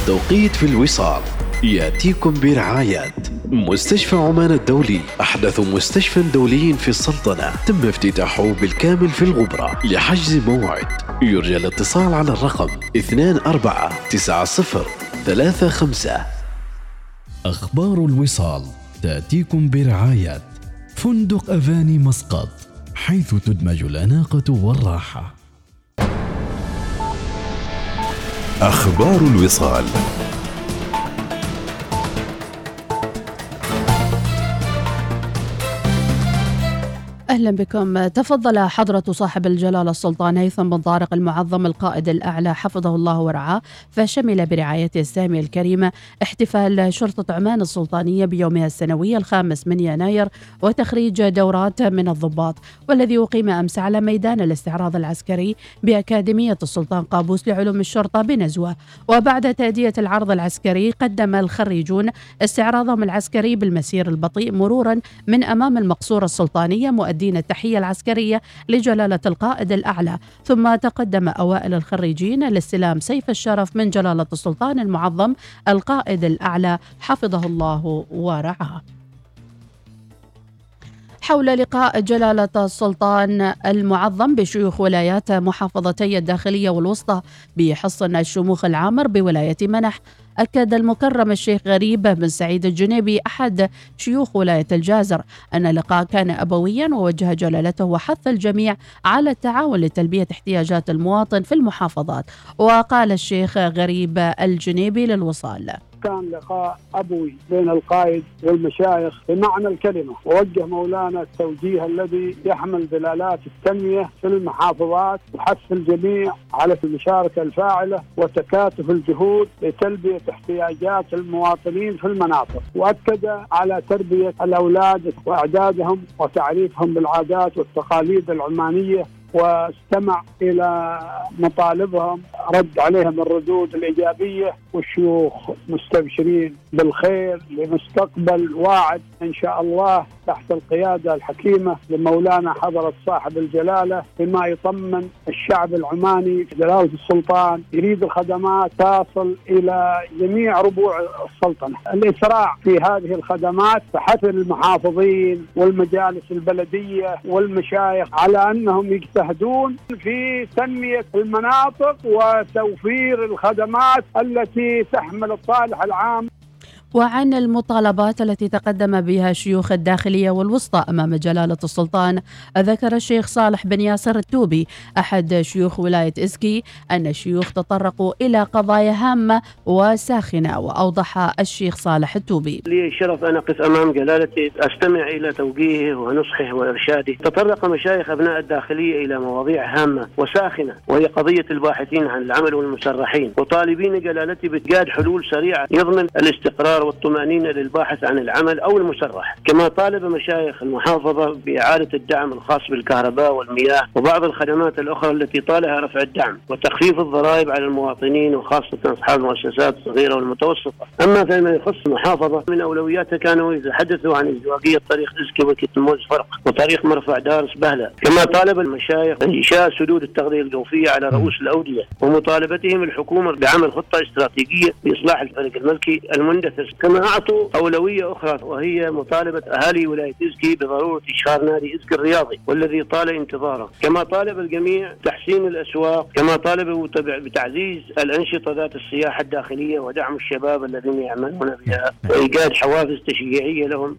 التوقيت في الوصال. يأتيكم برعاية مستشفى عمان الدولي. أحدث مستشفى دولي في السلطنة. تم افتتاحه بالكامل في الغبرة لحجز موعد. يرجى الاتصال على الرقم 249035 أخبار الوصال. تأتيكم برعاية فندق أفاني مسقط حيث تدمج الأناقة والراحة. أخبار الوصال. أهلا بكم. تفضل حضرة صاحب الجلالة السلطان هيثم بن طارق المعظم القائد الأعلى حفظه الله ورعاه فشمل برعايته السامية الكريمة احتفال شرطة عمان السلطانية بيومها السنوي الخامس من يناير وتخريج دورات من الضباط والذي أقيم أمس على ميدان الاستعراض العسكري بأكاديمية السلطان قابوس لعلوم الشرطة بنزوة. وبعد تأدية العرض العسكري قدم الخريجون استعراضهم العسكري بالمسير البطيء مرورا من أمام المقصورة السلطانية مؤدي مؤدين التحية العسكرية لجلالة القائد الأعلى. ثم تقدم أوائل الخريجين لاستلام سيف الشرف من جلالة السلطان المعظم القائد الأعلى. حفظه الله ورعاه. حول لقاء جلالة السلطان المعظم بشيوخ ولايات محافظتي الداخلية والوسطى بحصن الشموخ العامر بولاية منح. أكد المكرم الشيخ غريب بن سعيد الجنيبي أحد شيوخ ولاية الجازر أن اللقاء كان أبويا ووجه جلالته وحث الجميع على التعاون لتلبية احتياجات المواطن في المحافظات. وقال الشيخ غريب الجنيبي للوصال كان لقاء أبوي بين القائد والمشايخ بمعنى الكلمة. ووجه مولانا التوجيه الذي يحمل دلالات التنمية في المحافظات وحث الجميع على المشاركة الفاعلة وتكاتف الجهود لتلبية احتياجات المواطنين في المناطق. وأكد على تربية الأولاد وإعدادهم وتعريفهم بالعادات والتقاليد العمانية واستمع إلى مطالبهم رد عليهم الردود الإيجابية والشيوخ مستبشرين بالخير لمستقبل واعد إن شاء الله تحت القيادة الحكيمة لمولانا حضرة صاحب الجلالة بما يطمن الشعب العماني جلالة السلطان يريد الخدمات تصل إلى جميع ربوع السلطنة، الإسراع في هذه الخدمات فحث المحافظين والمجالس البلدية والمشايخ على أنهم يجتهدون في تنمية المناطق وتوفير الخدمات التي تحمل الصالح العام. وعن المطالبات التي تقدم بها شيوخ الداخلية والوسطى أمام جلالة السلطان ذكر الشيخ صالح بن ياسر التوبي أحد شيوخ ولاية إزكي أن الشيوخ تطرقوا إلى قضايا هامة وساخنة وأوضح الشيخ صالح التوبي. لي الشرف أن أقف أمام جلالته أستمع إلى توجيهه ونصحه وإرشاده. تطرق مشايخ أبناء الداخلية إلى مواضيع هامة وساخنة وهي قضية الباحثين عن العمل والمسرحين. وطالبين جلالته بإيجاد حلول سريعة يضمن الاستقرار والطمأنينة للباحث عن العمل أو المسرح كما طالب مشايخ المحافظة بإعادة الدعم الخاص بالكهرباء والمياه وبعض الخدمات الأخرى التي طالها رفع الدعم وتخفيف الضرائب على المواطنين وخاصة أصحاب المؤسسات الصغيرة والمتوسطة. أما فيما يخص المحافظة من أولوياتها كانوا يتحدثوا عن إزدواجية طريق إزكي وكتموز فرق وطريق مرفع دارس بهلة كما طالب المشايخ إنشاء سدود التغذية الجوفية على رؤوس الأودية ومطالبتهم الحكومة بعمل خطة استراتيجية لإصلاح الفريق الملكي المندثر. كما أعطوا أولوية أخرى وهي مطالبة أهالي ولاية إزكي بضرورة إشهار نادي إزكي الرياضي والذي طال انتظاره. كما طالب الجميع تحسين الأسواق كما طالبوا بتعزيز الأنشطة ذات السياحة الداخلية ودعم الشباب الذين يعملون بها وإيجاد حوافز تشجيعية لهم.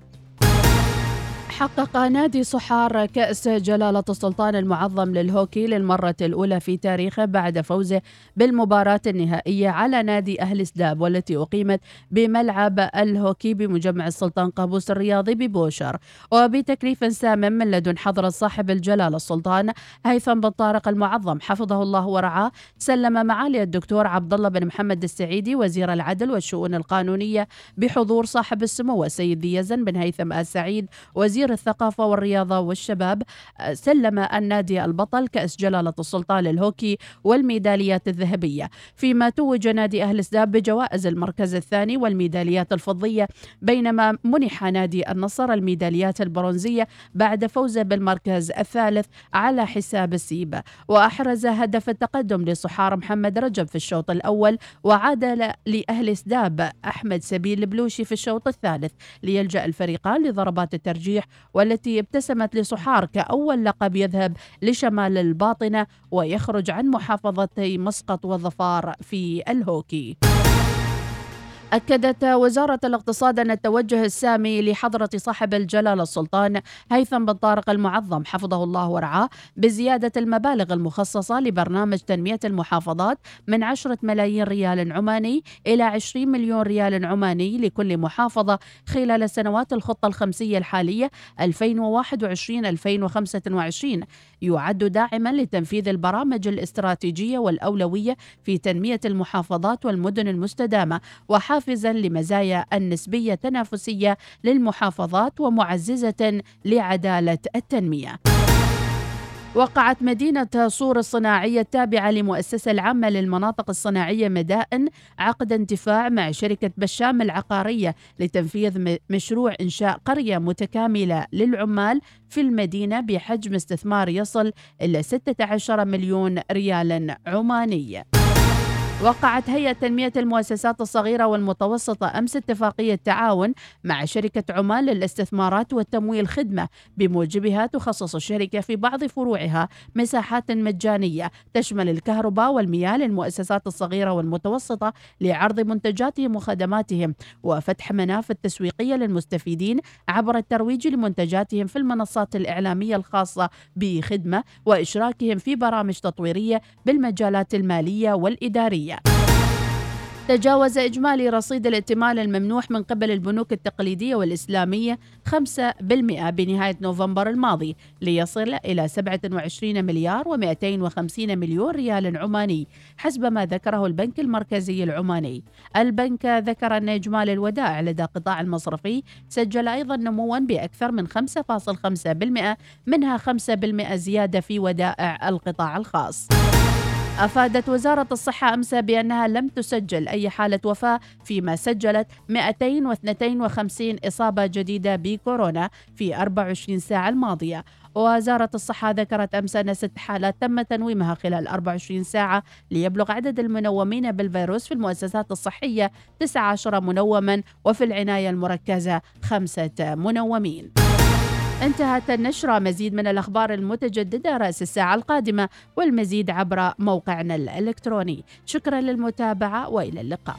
حقق نادي صحار كأس جلالة السلطان المعظم للهوكي للمرة الأولى في تاريخه بعد فوزه بالمباراة النهائية على نادي أهل سداب والتي أقيمت بملعب الهوكي بمجمع السلطان قابوس الرياضي ببوشر. وبتكليف سام من لدن حضرة صاحب الجلالة السلطان هيثم بن طارق المعظم حفظه الله ورعاه سلم معالي الدكتور عبد الله بن محمد السعيدي وزير العدل والشؤون القانونية بحضور صاحب السمو السيد يزن بن هيثم آل سعيد وزير وزير الثقافة والرياضة والشباب آه، سلم النادي البطل كأس جلالة السلطان للهوكي والميداليات الذهبية. فيما توج نادي أهل سداب بجوائز المركز الثاني والميداليات الفضية بينما منح نادي النصر الميداليات البرونزية بعد فوزه بالمركز الثالث على حساب السيب. وأحرز هدف التقدم لصحار محمد رجب في الشوط الأول وعاد لأهل سداب أحمد سبيل البلوشي في الشوط الثالث. ليلجأ الفريقان لضربات الترجيح والتي ابتسمت لصحار كأول لقب يذهب لشمال الباطنة ويخرج عن محافظتي مسقط والظفار في الهوكي. أكدت وزارة الاقتصاد أن التوجه السامي لحضرة صاحب الجلالة السلطان هيثم بن طارق المعظم حفظه الله ورعاه بزيادة المبالغ المخصصة لبرنامج تنمية المحافظات من 10 ملايين ريال عماني إلى 20 مليون ريال عماني لكل محافظة خلال سنوات الخطة الخمسية الحالية 2021-2025 يعد داعما لتنفيذ البرامج الاستراتيجية والأولوية في تنمية المحافظات والمدن المستدامة وحافظ حافزا لمزايا النسبية التنافسية للمحافظات ومعززة لعدالة التنمية. وقعت مدينة صور الصناعية التابعة لمؤسسة العامة للمناطق الصناعية مدائن عقد انتفاع مع شركة بشام العقارية لتنفيذ مشروع إنشاء قرية متكاملة للعمال في المدينة بحجم استثمار يصل إلى 16 مليون ريال عماني. وقعت هيئة تنمية المؤسسات الصغيرة والمتوسطة أمس اتفاقية تعاون مع شركة عمان للاستثمارات والتمويل خدمة بموجبها تخصص الشركة في بعض فروعها مساحات مجانية تشمل الكهرباء والمياه للمؤسسات الصغيرة والمتوسطة لعرض منتجاتهم وخدماتهم وفتح منافذ تسويقية للمستفيدين عبر الترويج لمنتجاتهم في المنصات الإعلامية الخاصة بخدمة وإشراكهم في برامج تطويرية بالمجالات المالية والإدارية. الدولية تجاوز إجمالي رصيد الائتمان الممنوح من قبل البنوك التقليدية والإسلامية 5% بنهاية نوفمبر الماضي ليصل إلى 27 مليار و250 مليون ريال عماني حسب ما ذكره البنك المركزي العماني. البنك ذكر أن إجمالي الودائع لدى القطاع المصرفي سجل أيضا نموا بأكثر من 5.5% منها 5% زيادة في ودائع القطاع الخاص. أفادت وزارة الصحة أمس بأنها لم تسجل أي حالة وفاة فيما سجلت 252 إصابة جديدة بكورونا في 24 ساعة الماضية وزارة الصحة ذكرت أمس أن ست حالات تم تنويمها خلال 24 ساعة ليبلغ عدد المنومين بالفيروس في المؤسسات الصحية 19 منوما وفي العناية المركزة خمسة منومين. انتهت النشرة. مزيد من الأخبار المتجددة رأس الساعة القادمة والمزيد عبر موقعنا الإلكتروني. شكرا للمتابعة وإلى اللقاء.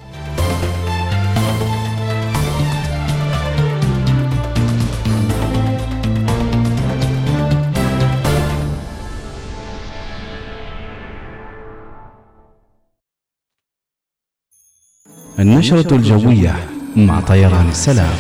النشرة الجوية مع طيران السلام.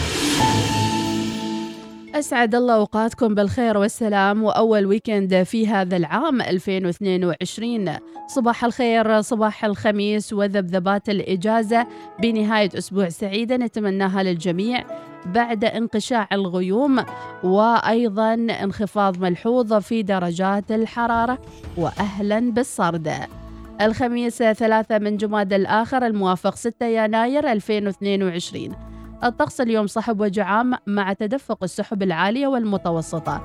أسعد الله أوقاتكم بالخير والسلام وأول ويكند في هذا العام 2022 صباح الخير صباح الخميس وذبذبات الإجازة بنهاية أسبوع سعيدة نتمناها للجميع. بعد انقشاع الغيوم وأيضا انخفاض ملحوظ في درجات الحرارة. وأهلا بالصرد. الخميس ثلاثة من جماد الآخر الموافق 6 يناير 2022 الطقس اليوم صحب وجعام مع تدفق السحب العالية والمتوسطة.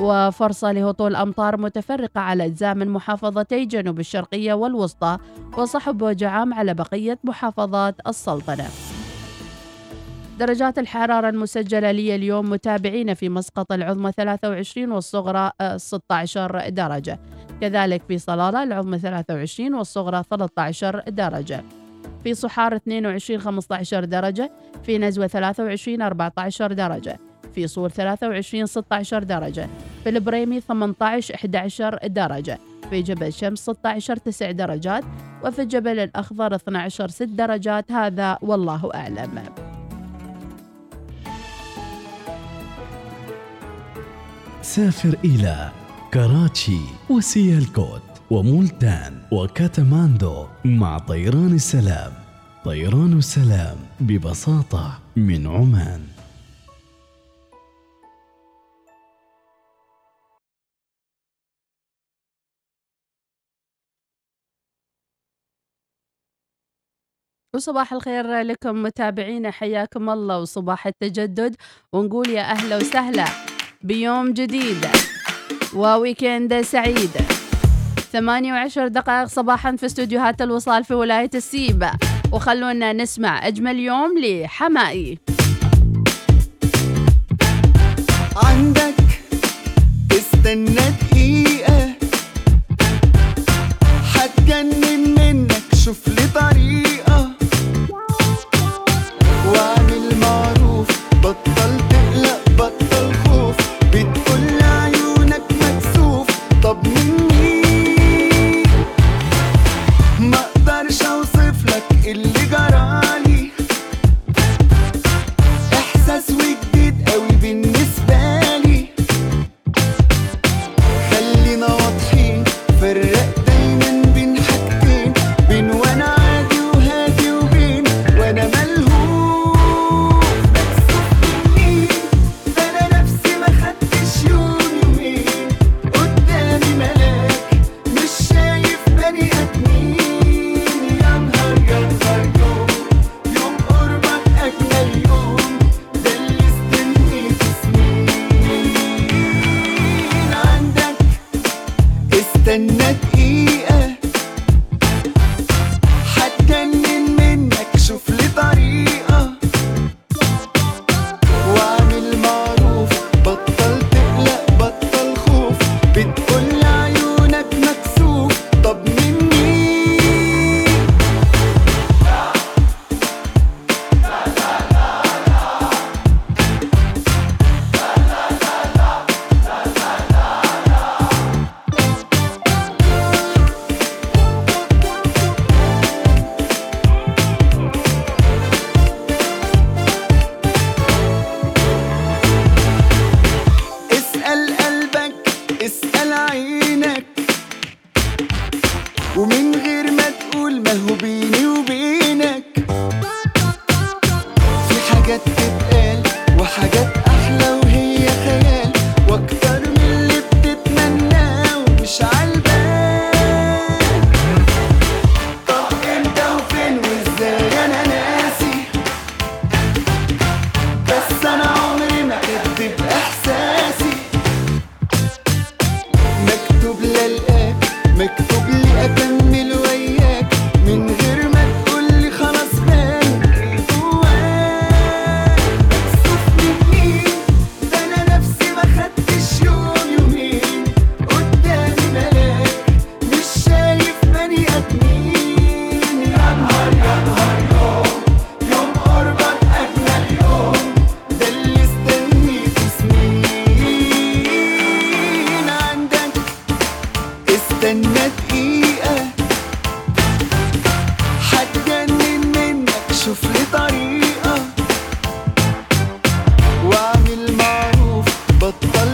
وفرصة لهطول أمطار متفرقة على أجزاء من محافظتي جنوب الشرقية والوسطى وصحب وجعام على بقية محافظات السلطنة. درجات الحرارة المسجلة لي اليوم متابعين في مسقط العظمى 23 والصغرى 16 درجة. كذلك في صلالة العظمى 23 والصغرى 13 درجة. في صحار 22 15 درجة في نزوة 23 14 درجة في صور 23 16 درجة في البريمي 18 11 درجة في جبل شمس 16 9 درجات وفي الجبل الأخضر 12 6 درجات هذا والله أعلم. سافر إلى كراتشي وسيالكوت ومولتان وكاتماندو مع طيران السلام. طيران السلام ببساطة من عمان. وصباح الخير لكم متابعينا حياكم الله وصباح التجدد. ونقول يا أهلا وسهلا بيوم جديد وويكند سعيد. 28 دقائق صباحا في استوديوهات الوصال في ولاية السيب. وخلونا نسمع أجمل يوم لحمائي. عندك استنى دقيقة هتجنن منك شوف لي طريقة Well,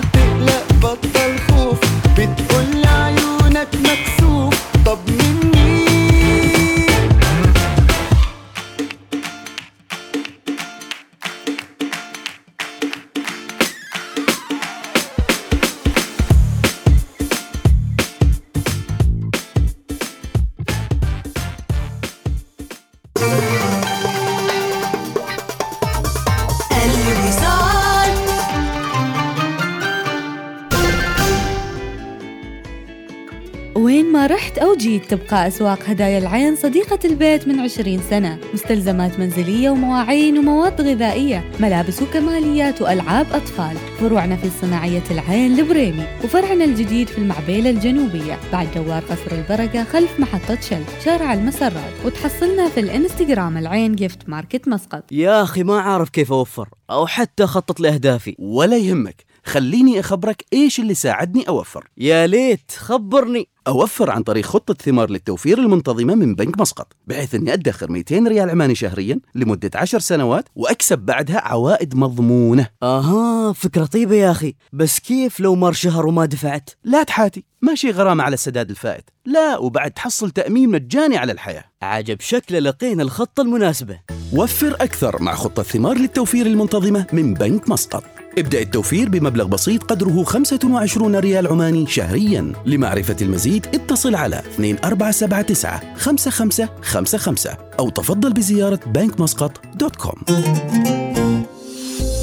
تبقى أسواق هدايا العين صديقة البيت من 20 سنة. مستلزمات منزلية ومواعين ومواد غذائية. ملابس وكماليات وألعاب أطفال. فروعنا في صناعية العين البريمي. وفرعنا الجديد في المعبيلة الجنوبية. بعد دوار قصر البركة خلف محطة شل. شارع المسرات. وتحصلنا في الإنستغرام العين جيفت ماركت مسقط. يا أخي ما عارف كيف أوفر. أو حتى أخطط لأهدافي. ولا يهمك. خليني أخبرك إيش اللي ساعدني أوفر. يا ليت. خبرني. أوفر عن طريق خطة ثمار للتوفير المنتظمة من بنك مسقط بحيث أني أدخر 200 ريال عماني شهريا لمدة 10 سنوات وأكسب بعدها عوائد مضمونة. أها فكرة طيبة يا أخي. بس كيف لو مر شهر وما دفعت؟ لا تحاتي ماشي غرامة على السداد الفائت. لا وبعد تحصل تأمين مجاني على الحياة. عجب شكل لقينا الخطة المناسبة. وفر أكثر مع خطة ثمار للتوفير المنتظمة من بنك مسقط. ابدأ التوفير بمبلغ بسيط قدره 25 ريال عماني شهريا لمعرفة المزيد اتصل على 2479 5555 أو تفضل بزيارة بنك مسقط dot com.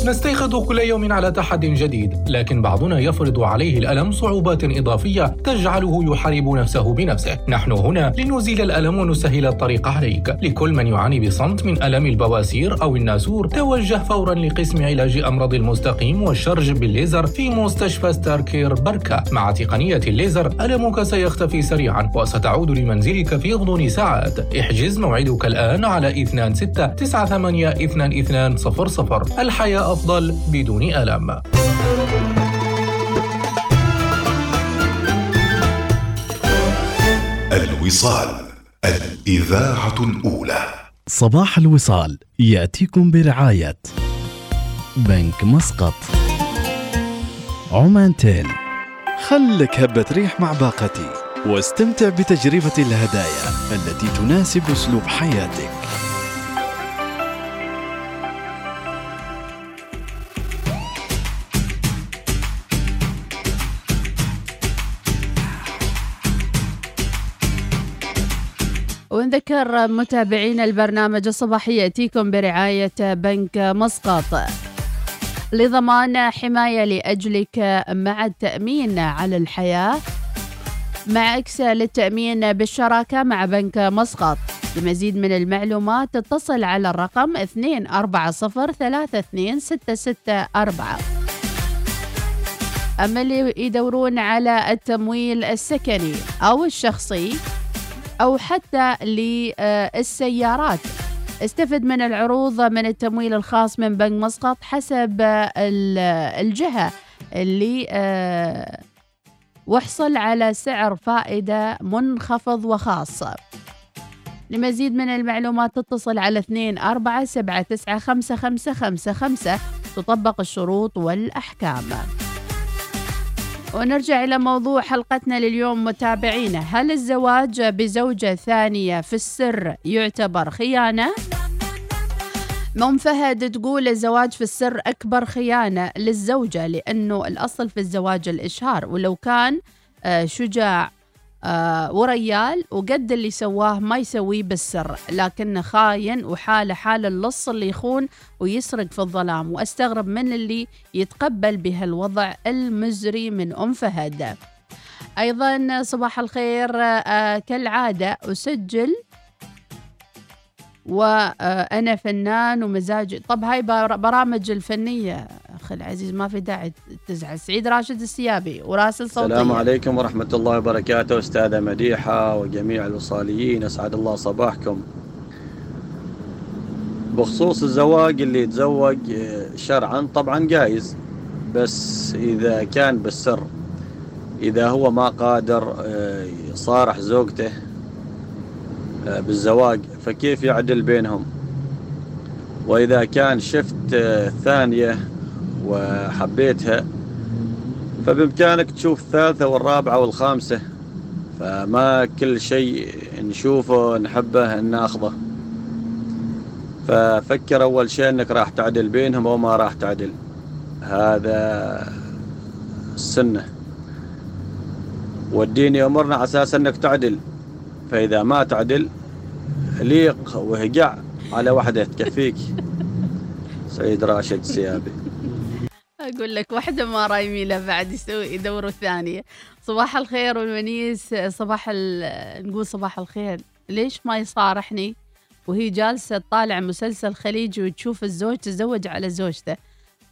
نستيقظ كل يوم على تحد جديد لكن بعضنا يفرض عليه الألم صعوبات إضافية تجعله يحارب نفسه بنفسه. نحن هنا لنزيل الألم ونسهل الطريق عليك. لكل من يعاني بصمت من ألم البواسير أو الناسور توجه فورا لقسم علاج أمراض المستقيم والشرج بالليزر في مستشفى Starcare بركاء. مع تقنية الليزر ألمك سيختفي سريعا وستعود لمنزلك في غضون ساعات. احجز موعدك الآن على 26 98 2200 الحياة أفضل بدون ألم الوصال الإذاعة الأولى. صباح الوصال يأتيكم برعاية بنك مسقط. عمان تيل. خلك هبة ريح مع باقتي واستمتع بتجربة الهدايا التي تناسب أسلوب حياتك. ونذكر متابعين البرنامج الصباحي يأتيكم برعاية بنك مسقط. لضمان حماية لأجلك مع التأمين على الحياة مع إكسا للتأمين بالشراكة مع بنك مسقط. لمزيد من المعلومات اتصل على الرقم 240 أما اللي يدورون على التمويل السكني أو الشخصي أو حتى للسيارات. استفد من العروض من التمويل الخاص من بنك مسقط حسب الجهة اللي آه، واحصل على سعر فائدة منخفض وخاص. لمزيد من المعلومات تتصل على 2 4 7 9 5 5 5 5 تطبق الشروط والأحكام. ونرجع إلى موضوع حلقتنا لليوم متابعينا هل الزواج بزوجة ثانية في السر يعتبر خيانة؟ أم فهد تقول الزواج في السر أكبر خيانة للزوجة لأنه الأصل في الزواج الإشهار ولو كان آه، شجاع آه وريال وقد اللي سواه ما يسويه بالسر لكنه خاين وحاله حال اللص اللي يخون ويسرق في الظلام وأستغرب من اللي يتقبل بهالوضع المزري من أم فهد. أيضا صباح الخير آه كالعادة أسجل وأنا فنان ومزاجي طب هاي برامج الفنية أخي العزيز ما في داعي تزعل. سعيد راشد السيابي وراسل صوتي السلام عليكم ورحمة الله وبركاته أستاذة مديحة وجميع الوصاليين. أسعد الله صباحكم. بخصوص الزواج اللي يتزوج شرعا طبعا جايز بس إذا كان بالسر. إذا هو ما قادر آه، يصارح زوجته آه، بالزواج فكيف يعدل بينهم؟ وإذا كان شفت آه، ثانية وحبيتها فبإمكانك تشوف الثالثة والرابعة والخامسة فما كل شيء نشوفه نحبه ناخذه. ففكر أول شيء أنك راح تعدل بينهم أو ما راح تعدل. هذا السنة. والدين يأمرنا على أساس أنك تعدل. فإذا ما تعدل ليق وهقع على وحدة تكفيك سيد راشد سيابي. أقول لك واحدة ما رايمي له بعد يسوي يدوروا الثانية صباح الخير والونيس صباح نقول صباح الخير. ليش ما يصارحني؟ وهي جالسة تطالع مسلسل خليجي وتشوف الزوج تزوج على زوجته.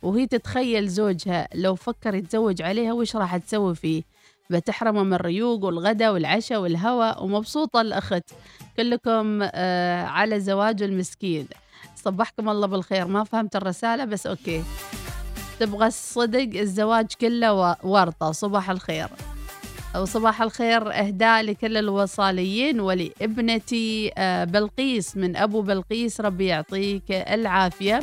وهي تتخيل زوجها لو فكر يتزوج عليها وش راح تسوي فيه؟ بتحرمه من الريوق والغدا والعشاء والهواء ومبسوطة الأخت. كلكم آه على زواج المسكين. صبحكم الله بالخير. ما فهمت الرسالة بس أوكي. تبغى الصدق الزواج كله ورطة. صباح الخير. وصباح الخير إهداء لكل الوصاليين ولابنتي آه، بلقيس. من أبو بلقيس ربي يعطيك العافية.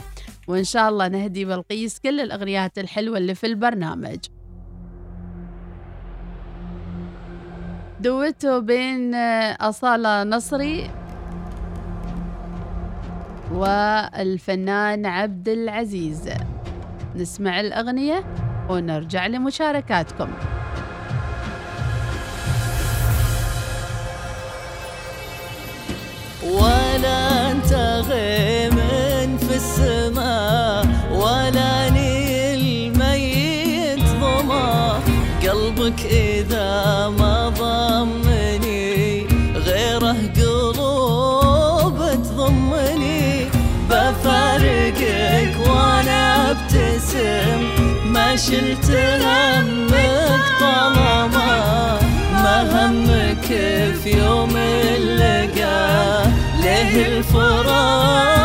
وإن شاء الله نهدي بلقيس كل الأغنيات الحلوة اللي في البرنامج. دويتو بين أصالة نصري والفنان عبد العزيز. نسمع الأغنية ونرجع لمشاركاتكم. ولا أنت غيم في السماء ولا نيل ميت ظما. قلبك إذا ما شلت همك طالما ما همك في يوم اللقاء. له الفراق؟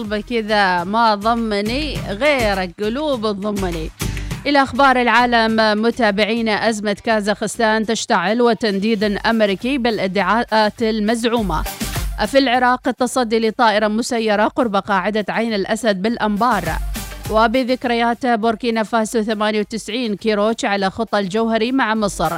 قلبك كذا ما ضمني غيرك قلوب تضمني. إلى أخبار العالم متابعينا أزمة كازاخستان تشتعل وتنديد أمريكي بالادعاءات المزعومة. في العراق التصدي لطائرة مسيرة قرب قاعدة عين الأسد بالأنبار. وبذكريات بوركينا فاسو 98 كيروش على خطى الجوهري مع مصر.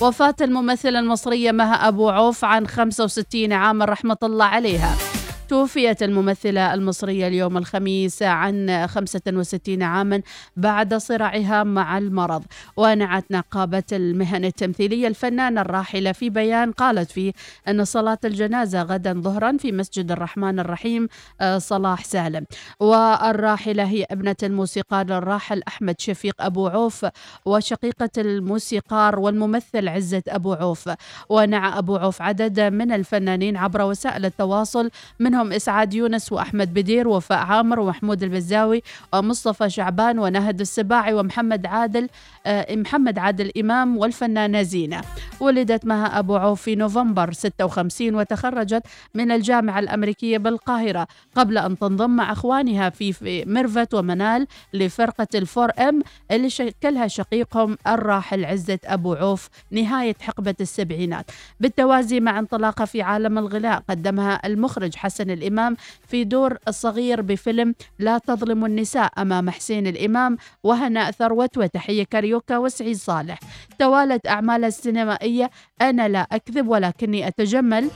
وفاة الممثلة المصرية مها أبو عوف عن 65 عاما رحمة الله عليها. توفيت الممثلة المصرية اليوم الخميس عن 65 عاما بعد صراعها مع المرض. ونعت نقابة المهن التمثيلية الفنانة الراحلة في بيان قالت فيه أن صلاة الجنازة غدا ظهرا في مسجد الرحمن الرحيم آه، صلاح سالم. والراحلة هي ابنة الموسيقار الراحل أحمد شفيق أبو عوف وشقيقة الموسيقار والممثل عزة أبو عوف. ونعى أبو عوف عدد من الفنانين عبر وسائل التواصل منهم إسعاد يونس وأحمد بدير وفاء عامر ومحمود البزاوي ومصطفى شعبان ونهد السباعي ومحمد عادل آه، محمد عادل إمام والفنانة زينة. ولدت مها أبو عوف في نوفمبر 56 وتخرجت من الجامعة الأمريكية بالقاهرة قبل أن تنضم مع أخوانها في ميرفت ومنال لفرقة الفور أم اللي شكلها شقيقهم الراحل عزة أبو عوف نهاية حقبة السبعينات. بالتوازي مع انطلاقة في عالم الغناء قدمها المخرج حسن الإمام في دور الصغير بفيلم لا تظلم النساء أمام حسين الإمام وهناء ثروت وتحية كاريوكا وسعيد صالح. توالت أعمالها السينمائية أنا لا أكذب ولكني أتجمل.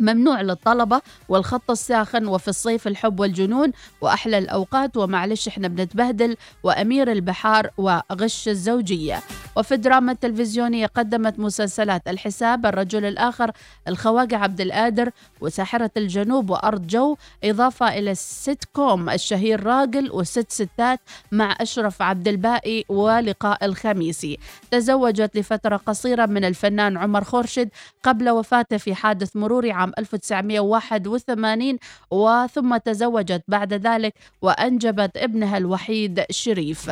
ممنوع للطلبة والخط الساخن وفي الصيف الحب والجنون وأحلى الأوقات. ومعلش إحنا بنتبهدل وأمير البحار وغش الزوجية. وفي الدراما التلفزيونية قدمت مسلسلات الحساب الرجل الآخر الخواجة عبد القادر وساحرة الجنوب وأرض جو إضافة إلى السيت كوم الشهير راجل وست ستات مع أشرف عبد الباقي ولقاء الخميسي تزوجت لفترة قصيرة من الفنان عمر خورشيد قبل وفاته في حادث مروري عام 1981 وثم تزوجت بعد ذلك وأنجبت ابنها الوحيد شريف.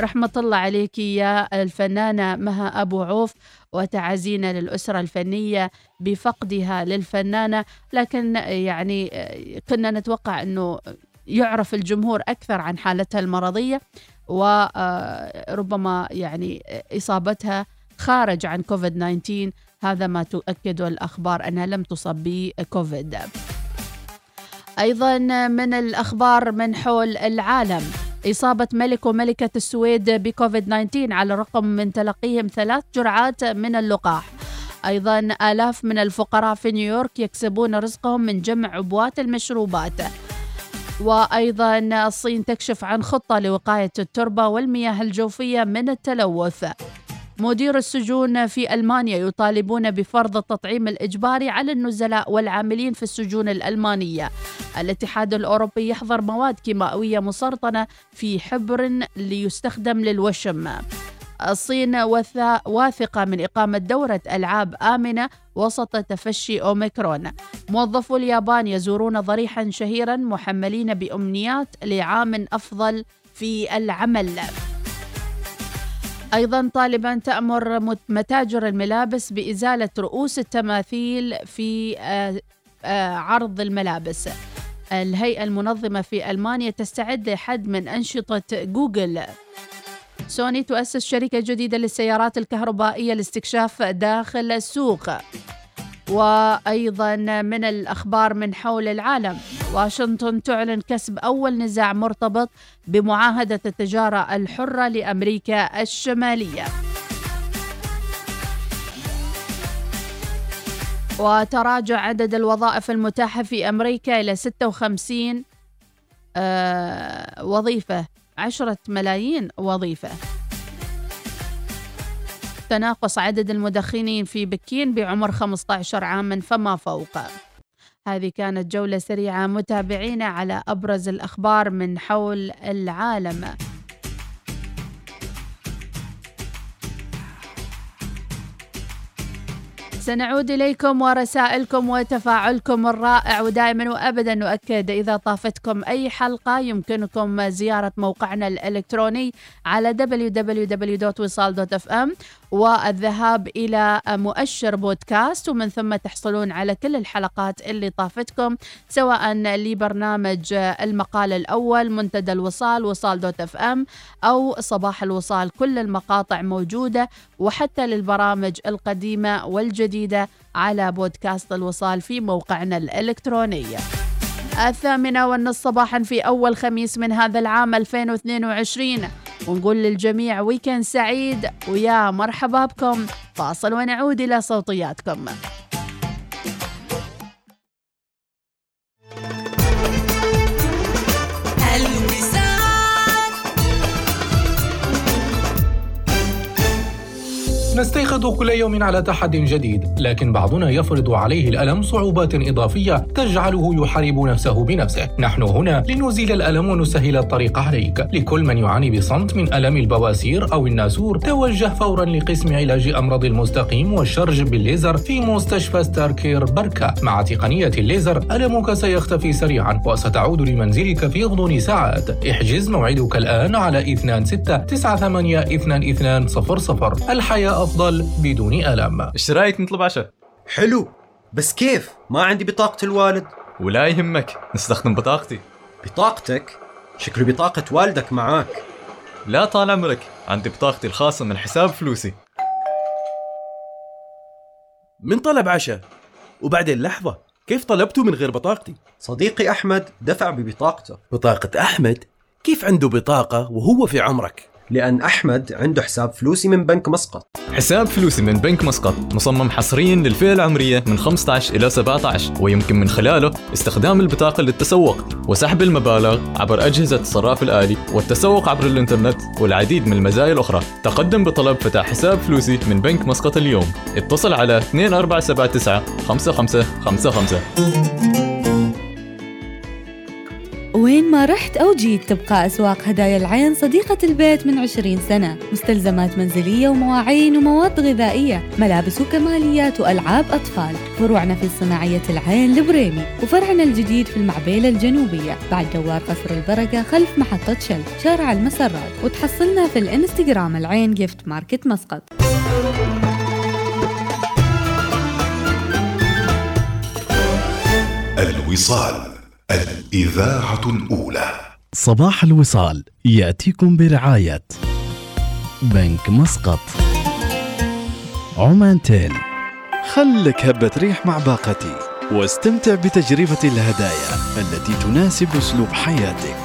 رحمة الله عليك يا الفنانة مها أبو عوف وتعازينا للأسرة الفنية بفقدها للفنانة. لكن يعني كنا نتوقع أنه يعرف الجمهور أكثر عن حالتها المرضية وربما يعني إصابتها خارج عن كوفيد 19 هذا ما تؤكد الأخبار أنها لم تصب بكوفيد. أيضا من الأخبار من حول العالم إصابة ملك وملكة السويد بكوفيد 19 على الرقم من تلقيهم ثلاث جرعات من اللقاح. أيضا آلاف من الفقراء في نيويورك يكسبون رزقهم من جمع عبوات المشروبات. وأيضا الصين تكشف عن خطة لوقاية التربة والمياه الجوفية من التلوث. مدير السجون في ألمانيا يطالبون بفرض التطعيم الإجباري على النزلاء والعاملين في السجون الألمانية. الاتحاد الأوروبي يحظر مواد كيماوية مسرطنة في حبر ليستخدم للوشم. الصين واثقة من إقامة دورة ألعاب آمنة وسط تفشي أوميكرون. موظفو اليابان يزورون ضريحا شهيرا محملين بأمنيات لعام أفضل في العمل. أيضا طالبان تأمر مت- متاجر الملابس بإزالة رؤوس التماثيل في آه، آه، عرض الملابس. الهيئة المنظمة في ألمانيا تستعد لحد من أنشطة جوجل. سوني تؤسس شركة جديدة للسيارات الكهربائية لاستكشاف داخل السوق. وأيضا من الأخبار من حول العالم. واشنطن تعلن كسب أول نزاع مرتبط بمعاهدة التجارة الحرة لأمريكا الشمالية. وتراجع عدد الوظائف المتاحة في أمريكا إلى 56 آه، وظيفة عشرة ملايين وظيفة. تناقص عدد المدخنين في بكين بعمر 15 عاما فما فوق. هذه كانت جولة سريعة متابعينا على أبرز الأخبار من حول العالم. سنعود إليكم ورسائلكم وتفاعلكم الرائع ودائما وأبدا نؤكد إذا طافتكم أي حلقة يمكنكم زيارة موقعنا الإلكتروني على www.wisal.fm والذهاب إلى مؤشر بودكاست ومن ثم تحصلون على كل الحلقات اللي طافتكم سواء لبرنامج المقال الأول منتدى الوصال وصال dot FM أو صباح الوصال كل المقاطع موجودة وحتى للبرامج القديمة والجديدة. على بودكاست الوصال في موقعنا الإلكتروني. الثامنة والنصف صباحا في أول خميس من هذا العام 2022 ونقول للجميع weekend سعيد. ويا مرحبا بكم. فاصل ونعود إلى صوتياتكم. نستيقظ كل يوم على تحدي جديد لكن بعضنا يفرض عليه الألم صعوبات إضافية تجعله يحارب نفسه بنفسه. نحن هنا لنزيل الألم ونسهل الطريق عليك. لكل من يعاني بصمت من ألم البواسير أو الناسور توجه فورا لقسم علاج أمراض المستقيم والشرج بالليزر في مستشفى Starcare بركاء. مع تقنية الليزر ألمك سيختفي سريعا وستعود لمنزلك في غضون ساعات. احجز موعدك الآن على 26 الحياة أفضل بدون ألم إيش رأيك نطلب عشاء؟ حلو بس كيف؟ ما عندي بطاقة الوالد ولا يهمك نستخدم بطاقتي بطاقتك؟ شكله بطاقة والدك معاك لا طال عمرك عندي بطاقتي الخاصة من حساب فلوسي من طلب عشاء وبعدين لحظة كيف طلبته من غير بطاقتي؟ صديقي أحمد دفع ببطاقته بطاقة أحمد؟ كيف عنده بطاقة وهو في عمرك؟ لأن أحمد عنده حساب فلوسي من بنك مسقط. حساب فلوسي من بنك مسقط مصمم حصريا للفئة العمرية من 15 إلى 17 ويمكن من خلاله استخدام البطاقة للتسوق وسحب المبالغ عبر أجهزة الصراف الآلي والتسوق عبر الإنترنت والعديد من المزايا الأخرى. تقدم بطلب فتح حساب فلوسي من بنك مسقط اليوم. اتصل على 2479 5555 وين ما رحت أو جيت تبقى أسواق هدايا العين صديقة البيت من 20 سنة. مستلزمات منزلية ومواعين ومواد غذائية. ملابس وكماليات وألعاب أطفال. فروعنا في صناعية العين البريمي. وفرعنا الجديد في المعبيلة الجنوبية. بعد دوار قصر البركة خلف محطة شل. شارع المسرات. وتحصلنا في الإنستغرام العين gift market مسقط. الوصال. الإذاعة الأولى. صباح الوصال يأتيكم برعاية بنك مسقط. عمانتل. خلك هبة ريح مع باقتي واستمتع بتجربة الهدايا التي تناسب أسلوب حياتك.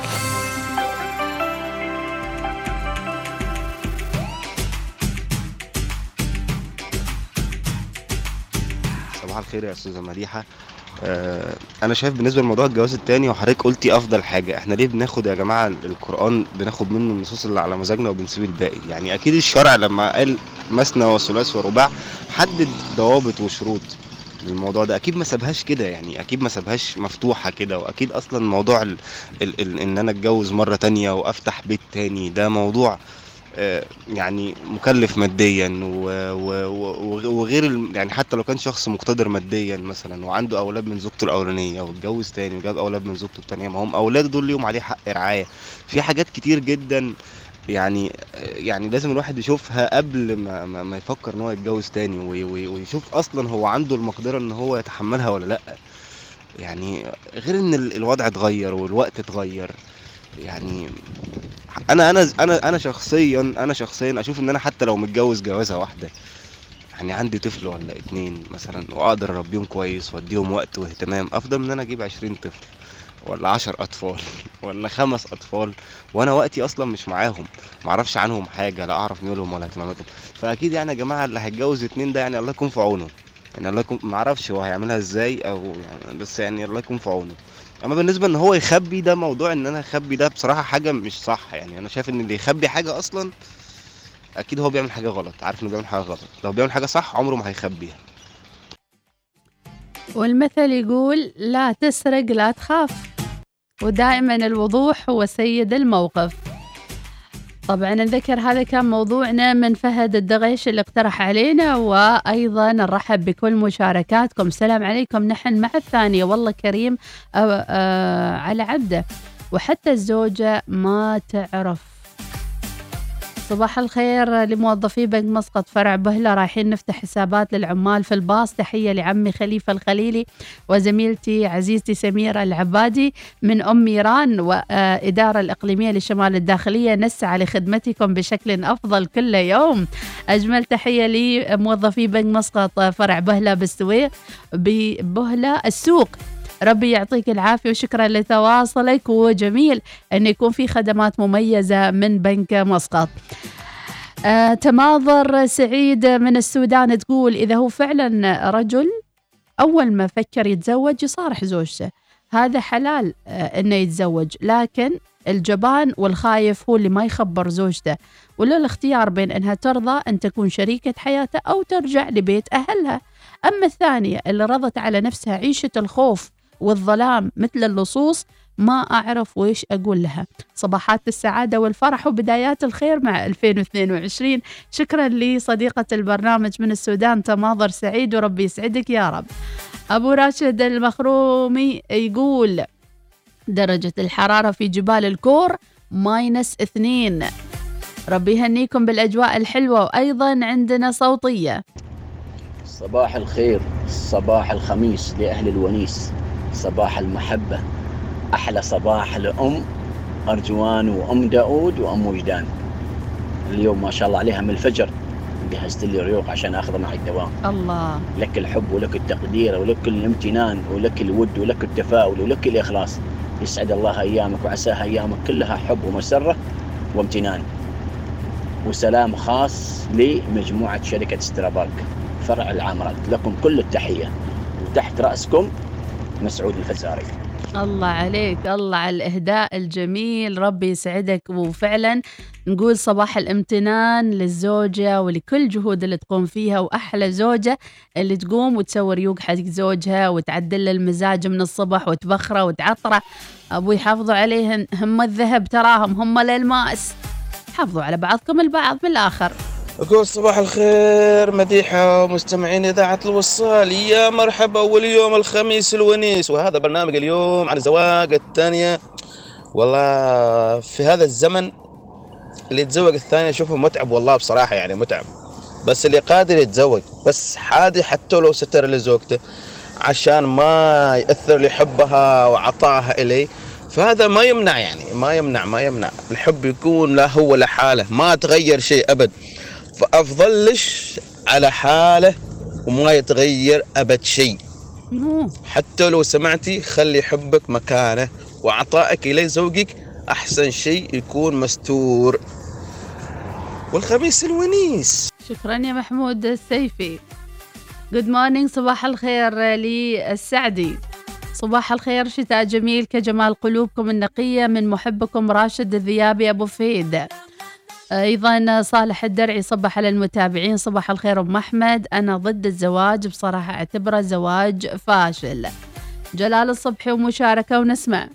صباح الخير يا أستاذة مديحه آه، أنا شايف بالنسبة لموضوع الجواز التاني وحضرتك قلتي أفضل حاجة إحنا ليه بناخد يا جماعة القرآن بناخد منه النصوص اللي على مزاجنا وبنسيب الباقي؟ يعني أكيد الشرع لما قال مثنى وثلاث ورباع حدد ضوابط وشروط للموضوع ده أكيد ما سابهاش كده يعني أكيد ما سابهاش مفتوحة كده وأكيد أصلا موضوع ال ال ال إن أنا أتجوز مرة تانية وأفتح بيت تاني ده موضوع آه، يعني مكلف ماديا وغير يعني حتى لو كان شخص مقتدر ماديا مثلا وعنده أولاد من زوجته الأولانية واتجوز تاني وجاب أولاد من زوجته التانية ما هم اولاده دول ليهم عليه حق رعاية. في حاجات كتير جدا يعني يعني لازم الواحد يشوفها قبل ما, ما, ما يفكر إن هو يتجوز تاني وي- وي- ويشوف أصلا هو عنده المقدرة إن هو يتحملها ولا لأ. يعني غير إن ال- الوضع اتغير والوقت اتغير يعني أنا أنا أنا أنا شخصيا أنا شخصيا أشوف إن أنا حتى لو متجوز جوازة واحدة يعني عندي طفل ولا اتنين مثلا وأقدر أربيهم كويس وأديهم وقت واهتمام أفضل من إن أنا أجيب عشرين طفل ولا عشر أطفال ولا خمس أطفال وأنا وقتي أصلا مش معاهم معرفش عنهم حاجة لا أعرف ميولهم ولا اهتماماتهم. فأكيد يعني يا جماعة اللي هيتجوز اتنين ده يعني الله يكون في عونه. يعني الله يكون معرفش هو هيعملها إزاي أو يعني بس يعني الله يكون في عونه. اما بالنسبة إن هو يخبي ده موضوع إن أنا أخبي ده بصراحة حاجة مش صح. يعني أنا شايف إن اللي يخبي حاجة أصلا أكيد هو بيعمل حاجة غلط عارف إنه بيعمل حاجة غلط. لو بيعمل حاجة صح عمره ما هيخبيها. والمثل يقول لا تسرق لا تخاف ودائما الوضوح هو سيد الموقف. طبعا نذكر هذا كان موضوعنا من فهد الدغيش اللي اقترح علينا وأيضا نرحب بكل مشاركاتكم. السلام عليكم. نحن مع الثانية والله كريم آه آه على عبده. وحتى الزوجة ما تعرف. صباح الخير لموظفي بنك مسقط فرع بهلة. رايحين نفتح حسابات للعمال في الباص. تحية لعمي خليفة الخليلي وزميلتي عزيزتي سميرة العبادي من أم إيران وإدارة الإقليمية للشمال الداخلية. نسعى لخدمتكم بشكل أفضل كل يوم. أجمل تحية لموظفي بنك مسقط فرع بهلة بالسويق ببهلة السوق. ربي يعطيك العافية وشكرا لتواصلك وجميل أن يكون في خدمات مميزة من بنك مسقط. آه تماظر سعيد من السودان تقول إذا هو فعلا رجل أول ما فكر يتزوج يصارح زوجته. هذا حلال آه أنه يتزوج لكن الجبان والخايف هو اللي ما يخبر زوجته. وله الاختيار بين أنها ترضى أن تكون شريكة حياته أو ترجع لبيت أهلها. أما الثانية اللي رضت على نفسها عيشة الخوف والظلام مثل اللصوص ما أعرف ويش أقول لها. صباحات السعادة والفرح وبدايات الخير مع 2022 شكرا لصديقة البرنامج من السودان تماضر سعيد وربي يسعدك يا رب. أبو راشد المخرومي يقول درجة الحرارة في جبال الكور ماينس اثنين. ربي يهنيكم بالأجواء الحلوة وأيضا عندنا صوتية. صباح الخير صباح الخميس لأهل الونيس. صباح المحبة. أحلى صباح لأم أرجوان وأم داود وأم وجدان. اليوم ما شاء الله عليها من الفجر. جهزت لي ريوق عشان اخذه معي الدوام الله. لك الحب ولك التقدير ولك الامتنان ولك الود ولك التفاؤل ولك الإخلاص. يسعد الله أيامك وعساها أيامك كلها حب ومسرة وامتنان. وسلام خاص لمجموعة شركة سترابارك. فرع العامرات. لكم كل التحية. وتحت رأسكم مسعود الفزاري الله عليك الله على الإهداء الجميل ربي يسعدك. وفعلا نقول صباح الامتنان للزوجة ولكل جهود اللي تقوم فيها وأحلى زوجة اللي تقوم وتسوي ريوق حق زوجها وتعدل المزاج من الصبح وتبخره وتعطره. أبوي حافظوا عليهن هم الذهب تراهم هم الألماس حافظوا على بعضكم البعض بالآخر أقول صباح الخير مديحة ومستمعين إذاعة الوصال. يا مرحبا واليوم الخميس الونيس. وهذا برنامج اليوم عن الزواج الثانية. والله في هذا الزمن اللي يتزوج الثانية أشوفه متعب والله بصراحة يعني متعب. بس اللي قادر يتزوج بس حادي حتى لو ستر لزوجته عشان ما يأثر لحبها وعطائها إليه. فهذا ما يمنع يعني ما يمنع ما يمنع. الحب يكون لا هو لحاله ما تغير شيء أبد. فأفضلش على حاله وما يتغير أبد شيء. حتى لو سمعتي خلي حبك مكانه وعطائك إلى زوجك أحسن شيء يكون مستور. والخميس الونيس. شكرا يا محمود السيفي. good morning صباح الخير للسعدي صباح الخير شتاء جميل كجمال قلوبكم النقية من محبكم راشد الذيابي أبو فهيد. أيضا صالح الدرعي صبح على المتابعين صباح الخير أم أحمد أنا ضد الزواج بصراحة أعتبره زواج فاشل. جلال الصبحي ومشاركة ونسمع.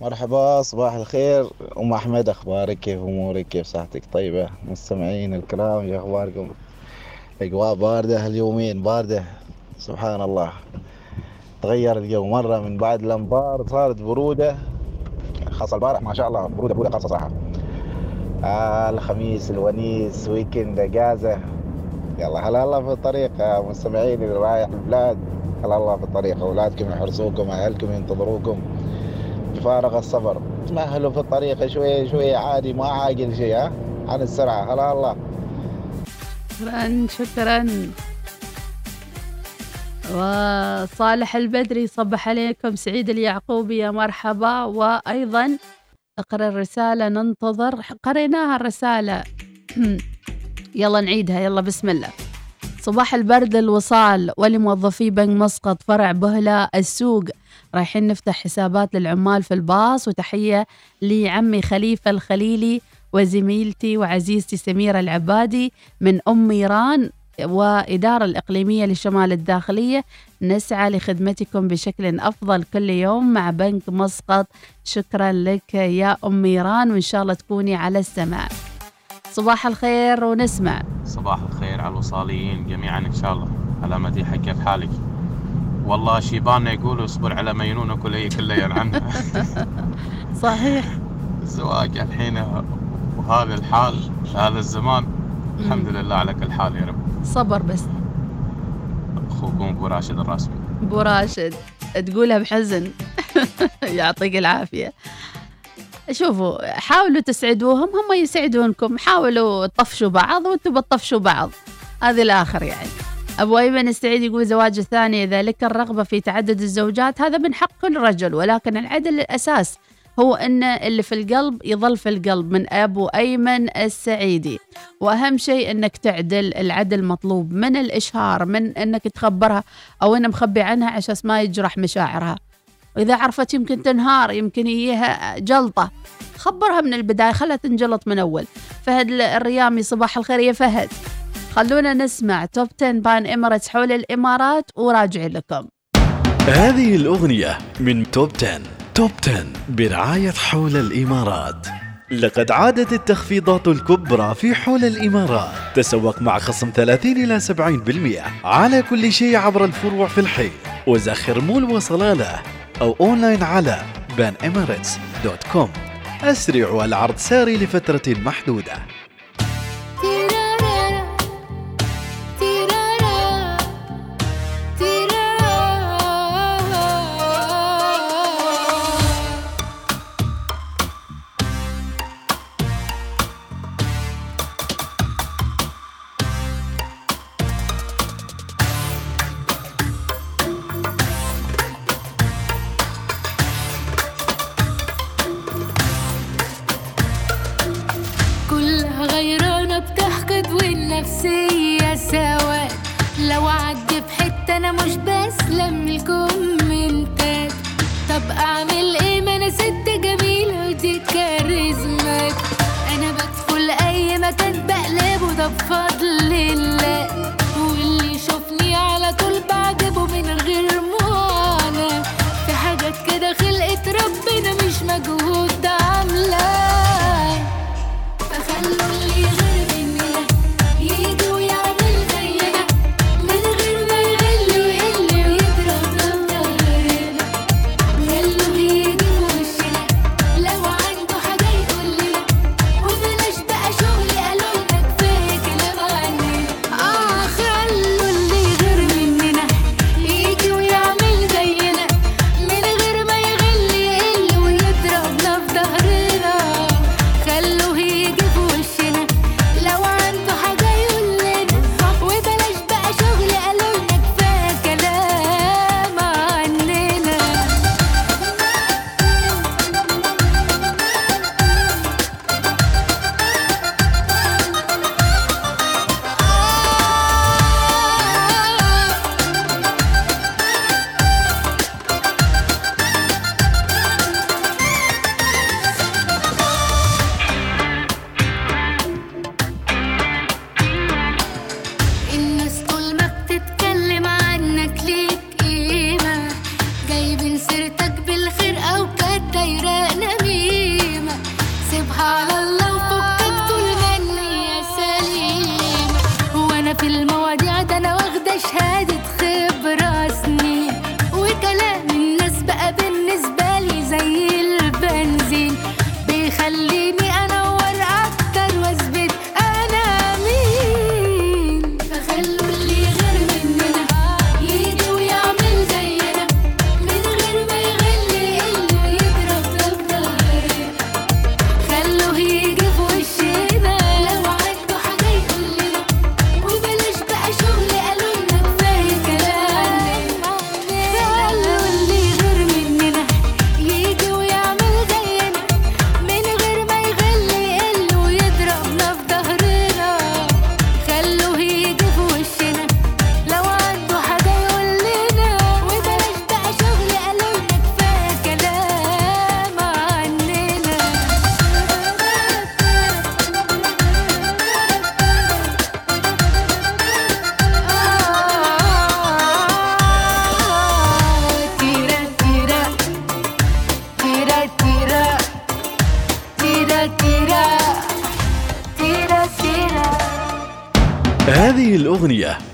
مرحبا صباح الخير. ام أحمد أخبارك؟ كيف أمورك؟ كيف صحتك؟ طيبة؟ مستمعين الكرام يا أخباركم؟ الاجواء باردة هاليومين باردة. سبحان الله. تغير الجو مرة من بعد الامطار صارت برودة. خاصة البارح ما شاء الله برودة برودة خاصة صراحة. آه الخميس الونيس ويكند إجازة. يلا هلا الله في الطريق يا مستمعين اللي رايح البلاد. هلا الله في الطريق أولادكم يحرسوكم أهلكم ينتظروكم. بفارغ الصبر. تمهلوا في الطريق شوي شوي عادي ما عاقل شيء ها؟ عن السرعة. هلا الله شكرا شكرا. وصالح البدري صبح عليكم. سعيد اليعقوبي يا مرحبا. وأيضا أقرأ الرسالة ننتظر. قريناها الرسالة. يلا نعيدها يلا بسم الله. صباح البرد الوصال ولموظفي بنك مسقط فرع بهلة السوق. رايحين نفتح حسابات للعمال في الباص. وتحية لعمي خليفة الخليلي وزميلتي وعزيزتي سميرة العبادي من أم إيران وإدارة الإقليمية للشمال الداخلية. نسعى لخدمتكم بشكل أفضل كل يوم مع بنك مسقط. شكرا لك يا أم إيران وإن شاء الله تكوني على السماع صباح الخير ونسمع. صباح الخير على الوصاليين جميعا إن شاء الله. على مديحة كيف حالك؟ والله شيباننا يقولوا اصبر على مينونك ولا كله يلعنها صحيح. الزواج الحين وهذا الحال هذا الزمان الحمد لله على كل حال يا رب. صبر بس. اخوكم أبو راشد الراسبي أبو راشد. تقولها بحزن. يعطيك العافية. شوفوا حاولوا تسعدوهم هم يسعدونكم. حاولوا تطفشوا بعض وأنتم بتطفشوا بعض. هذه الآخر يعني. أبو أيمن السعيد يقول زواج الثاني إذا لك الرغبة في تعدد الزوجات هذا من حق كل رجل ولكن العدل الأساس هو إن اللي في القلب يظل في القلب من ابو ايمن السعيدي. وأهم شيء إنك تعدل العدل مطلوب من الإشهار من إنك تخبرها أو انه مخبي عنها عشان ما يجرح مشاعرها. وإذا عرفت يمكن تنهار يمكن يجيها جلطة خبرها من البداية خلها تنجلط من أول. فهد الريامي صباح الخير يا فهد. خلونا نسمع توب 10 بان إماراتس حول الإمارات وراجعين لكم. هذه الأغنية من توب 10 توب 10 برعاية حول الإمارات. لقد عادت التخفيضات الكبرى في حول الإمارات. تسوق مع خصم 30 إلى 70% على كل شيء عبر الفروع في الحي. وزخر مول وصلالة أو أونلاين على banemirates.com أسرع والعرض ساري لفترة محدودة.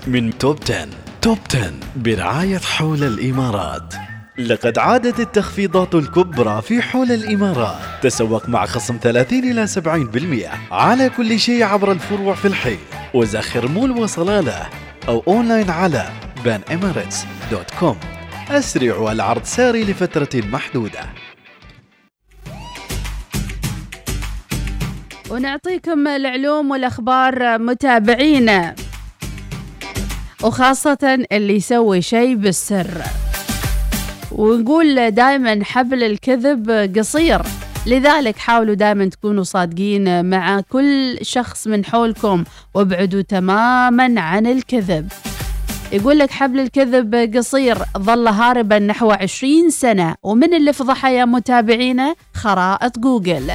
من توب 10 توب 10 برعاية حول الإمارات. لقد عادت التخفيضات الكبرى في حول الإمارات. تسوق مع خصم 30 إلى 70% على كل شيء عبر الفروع في الحي وزخر مول وصلالة أو أونلاين على banemirates.com أسرع والعرض ساري لفترة محدودة. ونعطيكم العلوم والأخبار متابعينا. وخاصة اللي يسوي شيء بالسر. ونقول دائما حبل الكذب قصير. لذلك حاولوا دائما تكونوا صادقين مع كل شخص من حولكم وابعدوا تماما عن الكذب. يقول لك حبل الكذب قصير ظل هاربا نحو 20 سنة. ومن اللي فضحه يا متابعينا خرائط جوجل.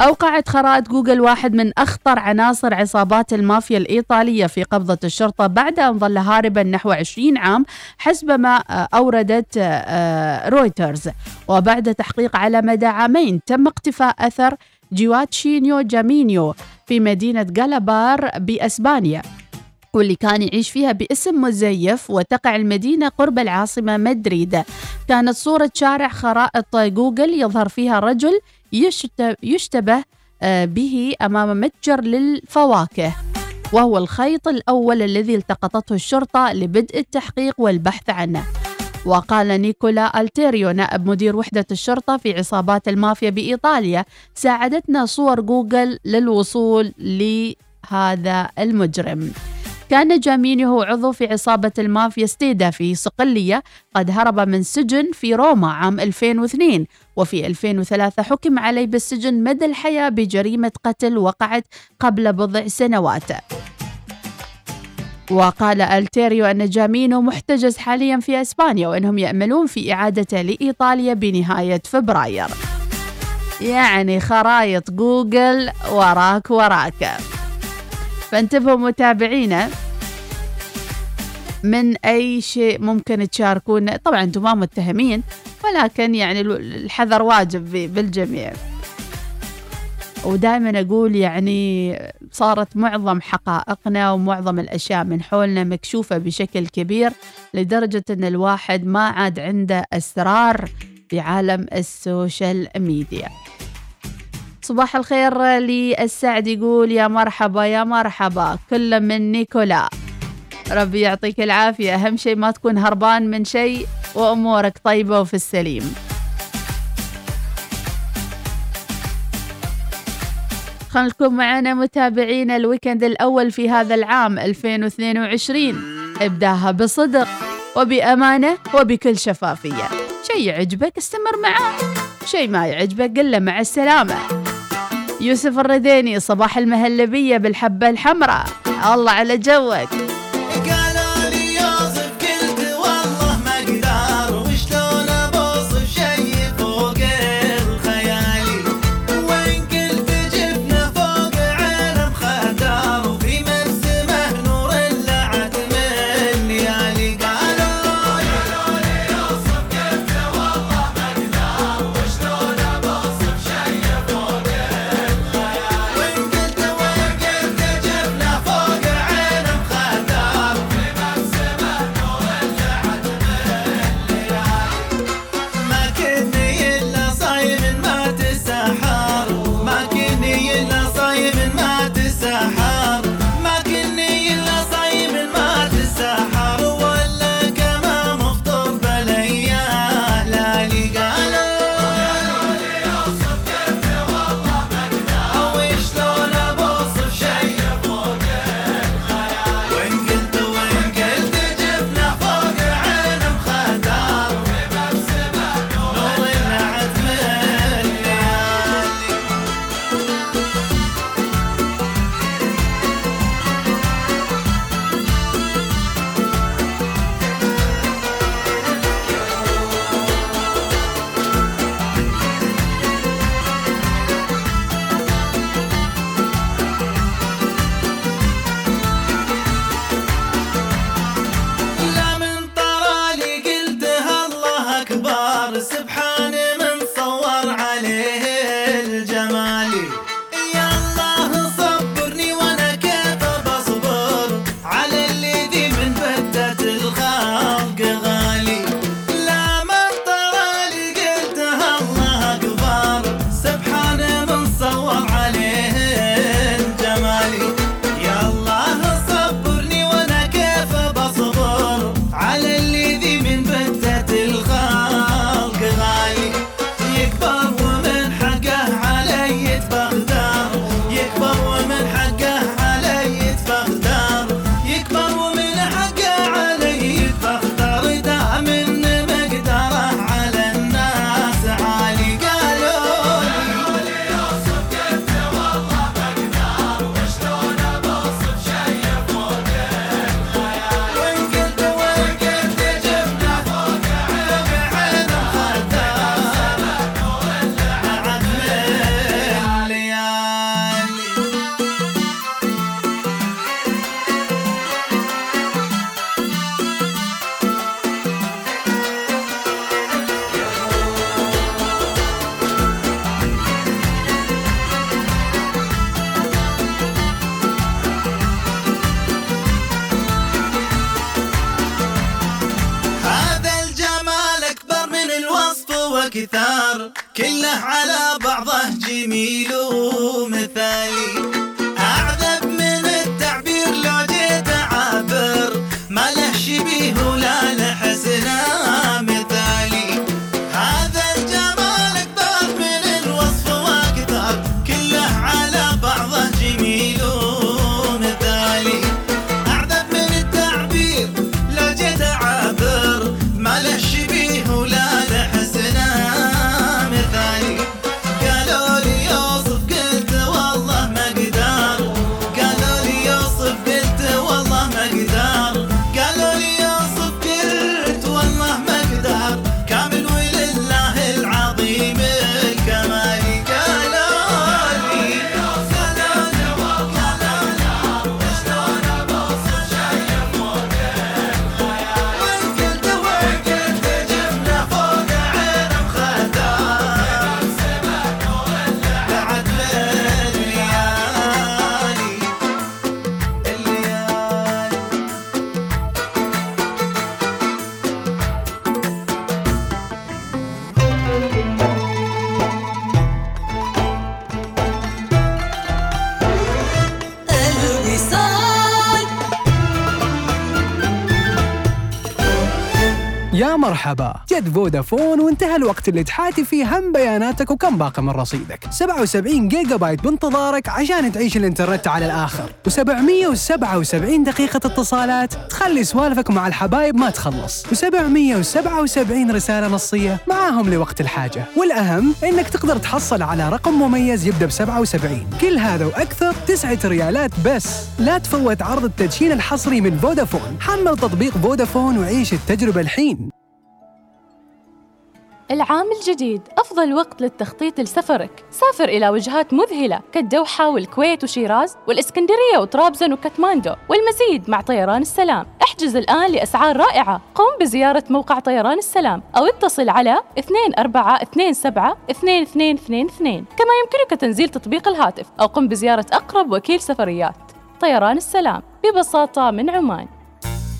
أوقعت خرائط جوجل واحد من أخطر عناصر عصابات المافيا الإيطالية في قبضة الشرطة بعد أن ظل هاربا نحو 20 عام حسب ما آه، أوردت آه، رويترز. وبعد تحقيق على مدى عامين تم اقتفاء أثر جيواتشينو جامينو في مدينة جالاباجار بأسبانيا واللي كان يعيش فيها باسم مزيف وتقع المدينة قرب العاصمة مدريد. كانت صورة شارع خرائط جوجل يظهر فيها رجل يشتبه آه، به أمام متجر للفواكه وهو الخيط الأول الذي التقطته الشرطة لبدء التحقيق والبحث عنه. وقال نيكولا ألتيريو نائب مدير وحدة الشرطة في عصابات المافيا بإيطاليا ساعدتنا صور جوجل للوصول لهذا المجرم. كان جامينو عضو في عصابة المافيا ستيدا في صقلية قد هرب من سجن في روما عام 2002 وفي 2003 حكم عليه بالسجن مدى الحياة بجريمة قتل وقعت قبل بضع سنوات. وقال ألتيريو أن جامينو محتجز حاليا في أسبانيا وأنهم يأملون في إعادته لإيطاليا بنهاية فبراير. يعني خرايط جوجل وراك وراك. فانتبهوا متابعينا. من أي شيء ممكن تشاركونا. طبعا أنتم ما متهمين ولكن يعني الحذر واجب بالجميع. ودائما أقول يعني صارت معظم حقائقنا ومعظم الأشياء من حولنا مكشوفة بشكل كبير لدرجة أن الواحد ما عاد عنده أسرار في عالم السوشيال ميديا. صباح الخير للسعد يقول يا مرحبا يا مرحبا كل من نيكولا. ربي يعطيك العافية. أهم شيء ما تكون هربان من شيء وأمورك طيبة وفي السليم. خلكم معنا متابعينا الويكند الأول في هذا العام 2022 ابداها بصدق وبأمانة وبكل شفافية. شيء يعجبك استمر معاه شيء ما يعجبك قل له مع السلامة. يوسف الرديني صباح المهلبية بالحبة الحمراء. الله على جوك. مرحبا. جت فودافون وانتهى الوقت اللي تحاتي فيه هم بياناتك وكم باقي من رصيدك. 77 جيجا بايت بانتظارك عشان تعيش الانترنت على الآخر. و777 دقيقة اتصالات. تخلي سوالفك مع الحبايب ما تخلص. و777 رسالة نصية معاهم لوقت الحاجة. والأهم إنك تقدر تحصل على رقم مميز يبدأ ب 77 كل هذا وأكثر تسعة ريالات بس. لا تفوت عرض التدشين الحصري من فودافون. حمل تطبيق فودافون وعيش التجربة الحين. العام الجديد. أفضل وقت للتخطيط لسفرك. سافر إلى وجهات مذهلة كالدوحة والكويت وشيراز والإسكندرية وطرابزون وكاتماندو والمزيد مع طيران السلام. احجز الآن لأسعار رائعة. قم بزيارة موقع طيران السلام أو اتصل على 2427 2222 كما يمكنك تنزيل تطبيق الهاتف أو قم بزيارة أقرب وكيل سفريات. طيران السلام. ببساطة من عمان.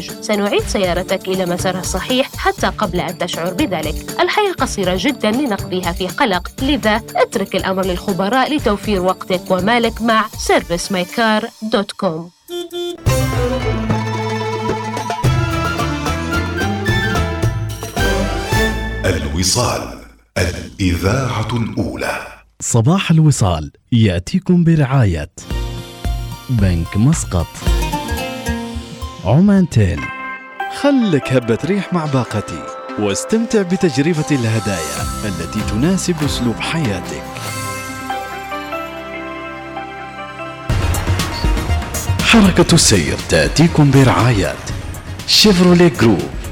سنعيد سيارتك إلى مسارها الصحيح حتى قبل أن تشعر بذلك. الحياة قصيرة جدا لنقضيها في قلق. لذا اترك الأمر للخبراء لتوفير وقتك ومالك مع servicemycar.com الوصال الإذاعة الأولى. صباح الوصال يأتيكم برعاية بنك مسقط. عمان تيل. خلك هبة ريح مع باقتي واستمتع بتجربة الهدايا التي تناسب أسلوب حياتك. حركة السير تأتيكم برعاية شيفرولي جروب.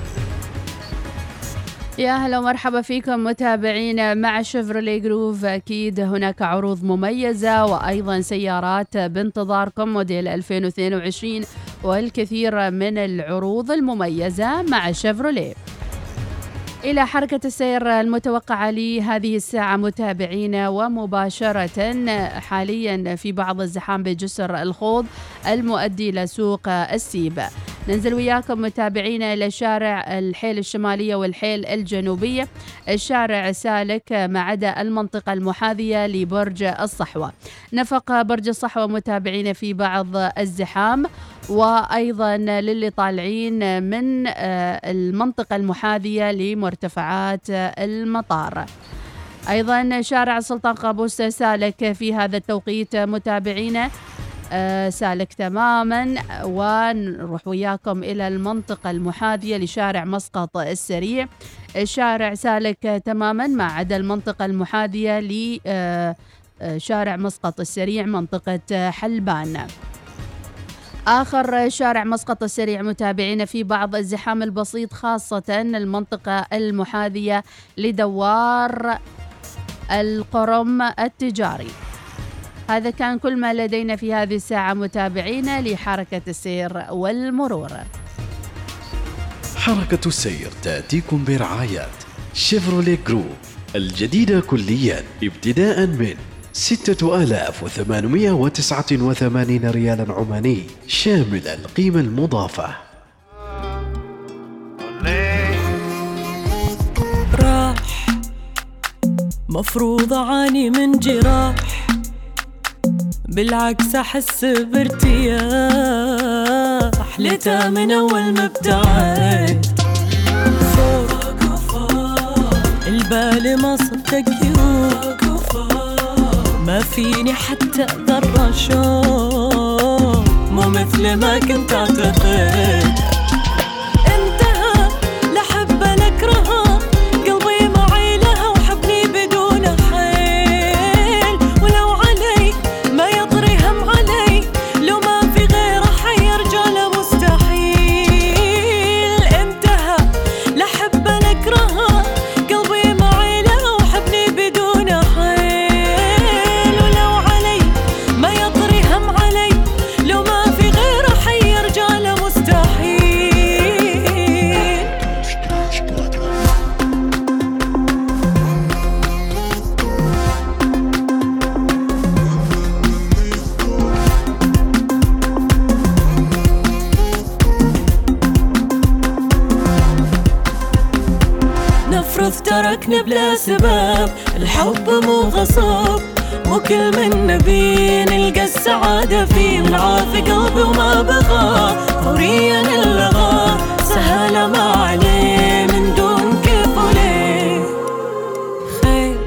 يا هلا ومرحبا فيكم متابعينا مع شيفرولي جروب. أكيد هناك عروض مميزة وأيضا سيارات بانتظاركم موديل 2022 والكثير من العروض المميزة مع شيفرولي. إلى حركة السير المتوقعة لهذه الساعة متابعينا ومباشرة حاليا في بعض الزحام بجسر الخوض المؤدي لسوق السيب. ننزل وياكم متابعينا إلى شارع الحيل الشمالية والحيل الجنوبية. الشارع سالك ما عدا المنطقة المحاذية لبرج الصحوة. نفق برج الصحوة متابعينا في بعض الزحام وأيضا للي طالعين من المنطقة المحاذية لمرتفعات المطار. أيضا شارع السلطان قابوس سالك في هذا التوقيت متابعينا. آه، سالك تماما ونروح وياكم إلى المنطقة المحاذية لشارع مسقط السريع. الشارع سالك تماما ما عدا المنطقة المحاذية لشارع مسقط السريع منطقة حلبان. آخر شارع مسقط السريع متابعينا في بعض الزحام البسيط خاصة المنطقة المحاذية لدوار القرم التجاري. هذا كان كل ما لدينا في هذه الساعة. متابعينا لحركة السير والمرور. حركة السير تأتيكم برعاية شيفرولي جروب الجديدة كليا ابتداء من 6889 ريالا عماني شامل القيمة المضافة. راح مفروض أعاني من جراح. بالعكس أحس بارتياح. لتا من أول ما ابتعد فوق البال ما صدق يروق ما فيني حتى ذرة شوق مو مثل ما كنت أعتقد. كل من نبي نلقى السعادة فيه والعافي قلبي وما بغى. فوريا اللغة سهلة ما عليه من دون كيف وليه خير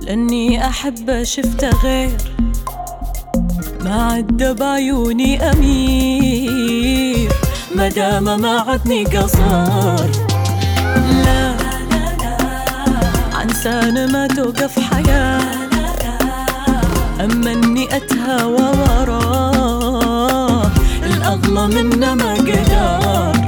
لأني أحبه شفته غير. ما عدى بعيوني أمير مدام ما عدني قصر لا عنسان ما توقف حياة أما إني أتهوى وراه الأغلى منه ما قدر.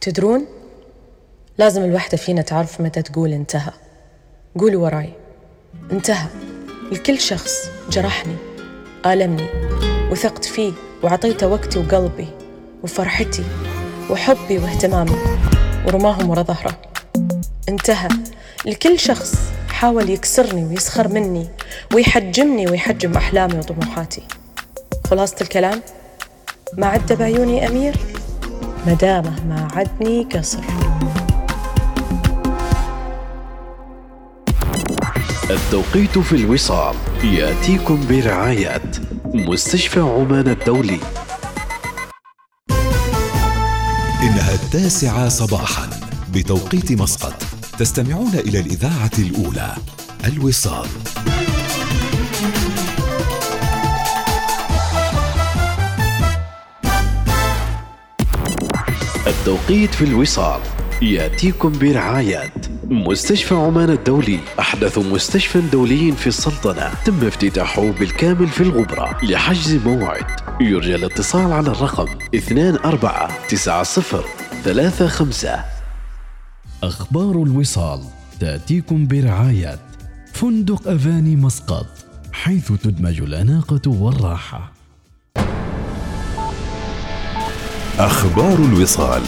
تدرون؟ لازم الوحدة فينا تعرف متى تقول انتهى. قولوا وراي. انتهى. لكل شخص. جرحني. آلمني. وثقت فيه. وعطيته وقتي وقلبي. وفرحتي. وحبي واهتمامي. ورماهم ورا ظهره. انتهى. لكل شخص. حاول يكسرني ويسخر مني. ويحجمني ويحجم أحلامي وطموحاتي. خلاصة الكلام؟ ما عدى بعيوني أمير؟ مدامه ما عدني قصر التوقيت في الوصال يأتيكم برعاية مستشفى عمان الدولي. إنها التاسعة صباحا بتوقيت مسقط. تستمعون إلى الإذاعة الأولى الوصال. التوقيت في الوصال. يأتيكم برعاية مستشفى عمان الدولي. أحدث مستشفى دولي في السلطنة. تم افتتاحه بالكامل في الغبرة لحجز موعد. يرجى الاتصال على الرقم 249035 أخبار الوصال. تأتيكم برعاية فندق أفاني مسقط حيث تدمج الأناقة والراحة. أخبار الوصال.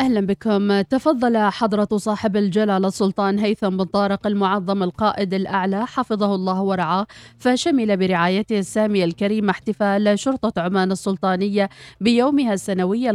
أهلا بكم. تفضل حضرة صاحب الجلالة السلطان هيثم بن طارق المعظم القائد الأعلى حفظه الله ورعاه فشمل برعايته السامية الكريمة احتفال شرطة عمان السلطانية بيومها السنوي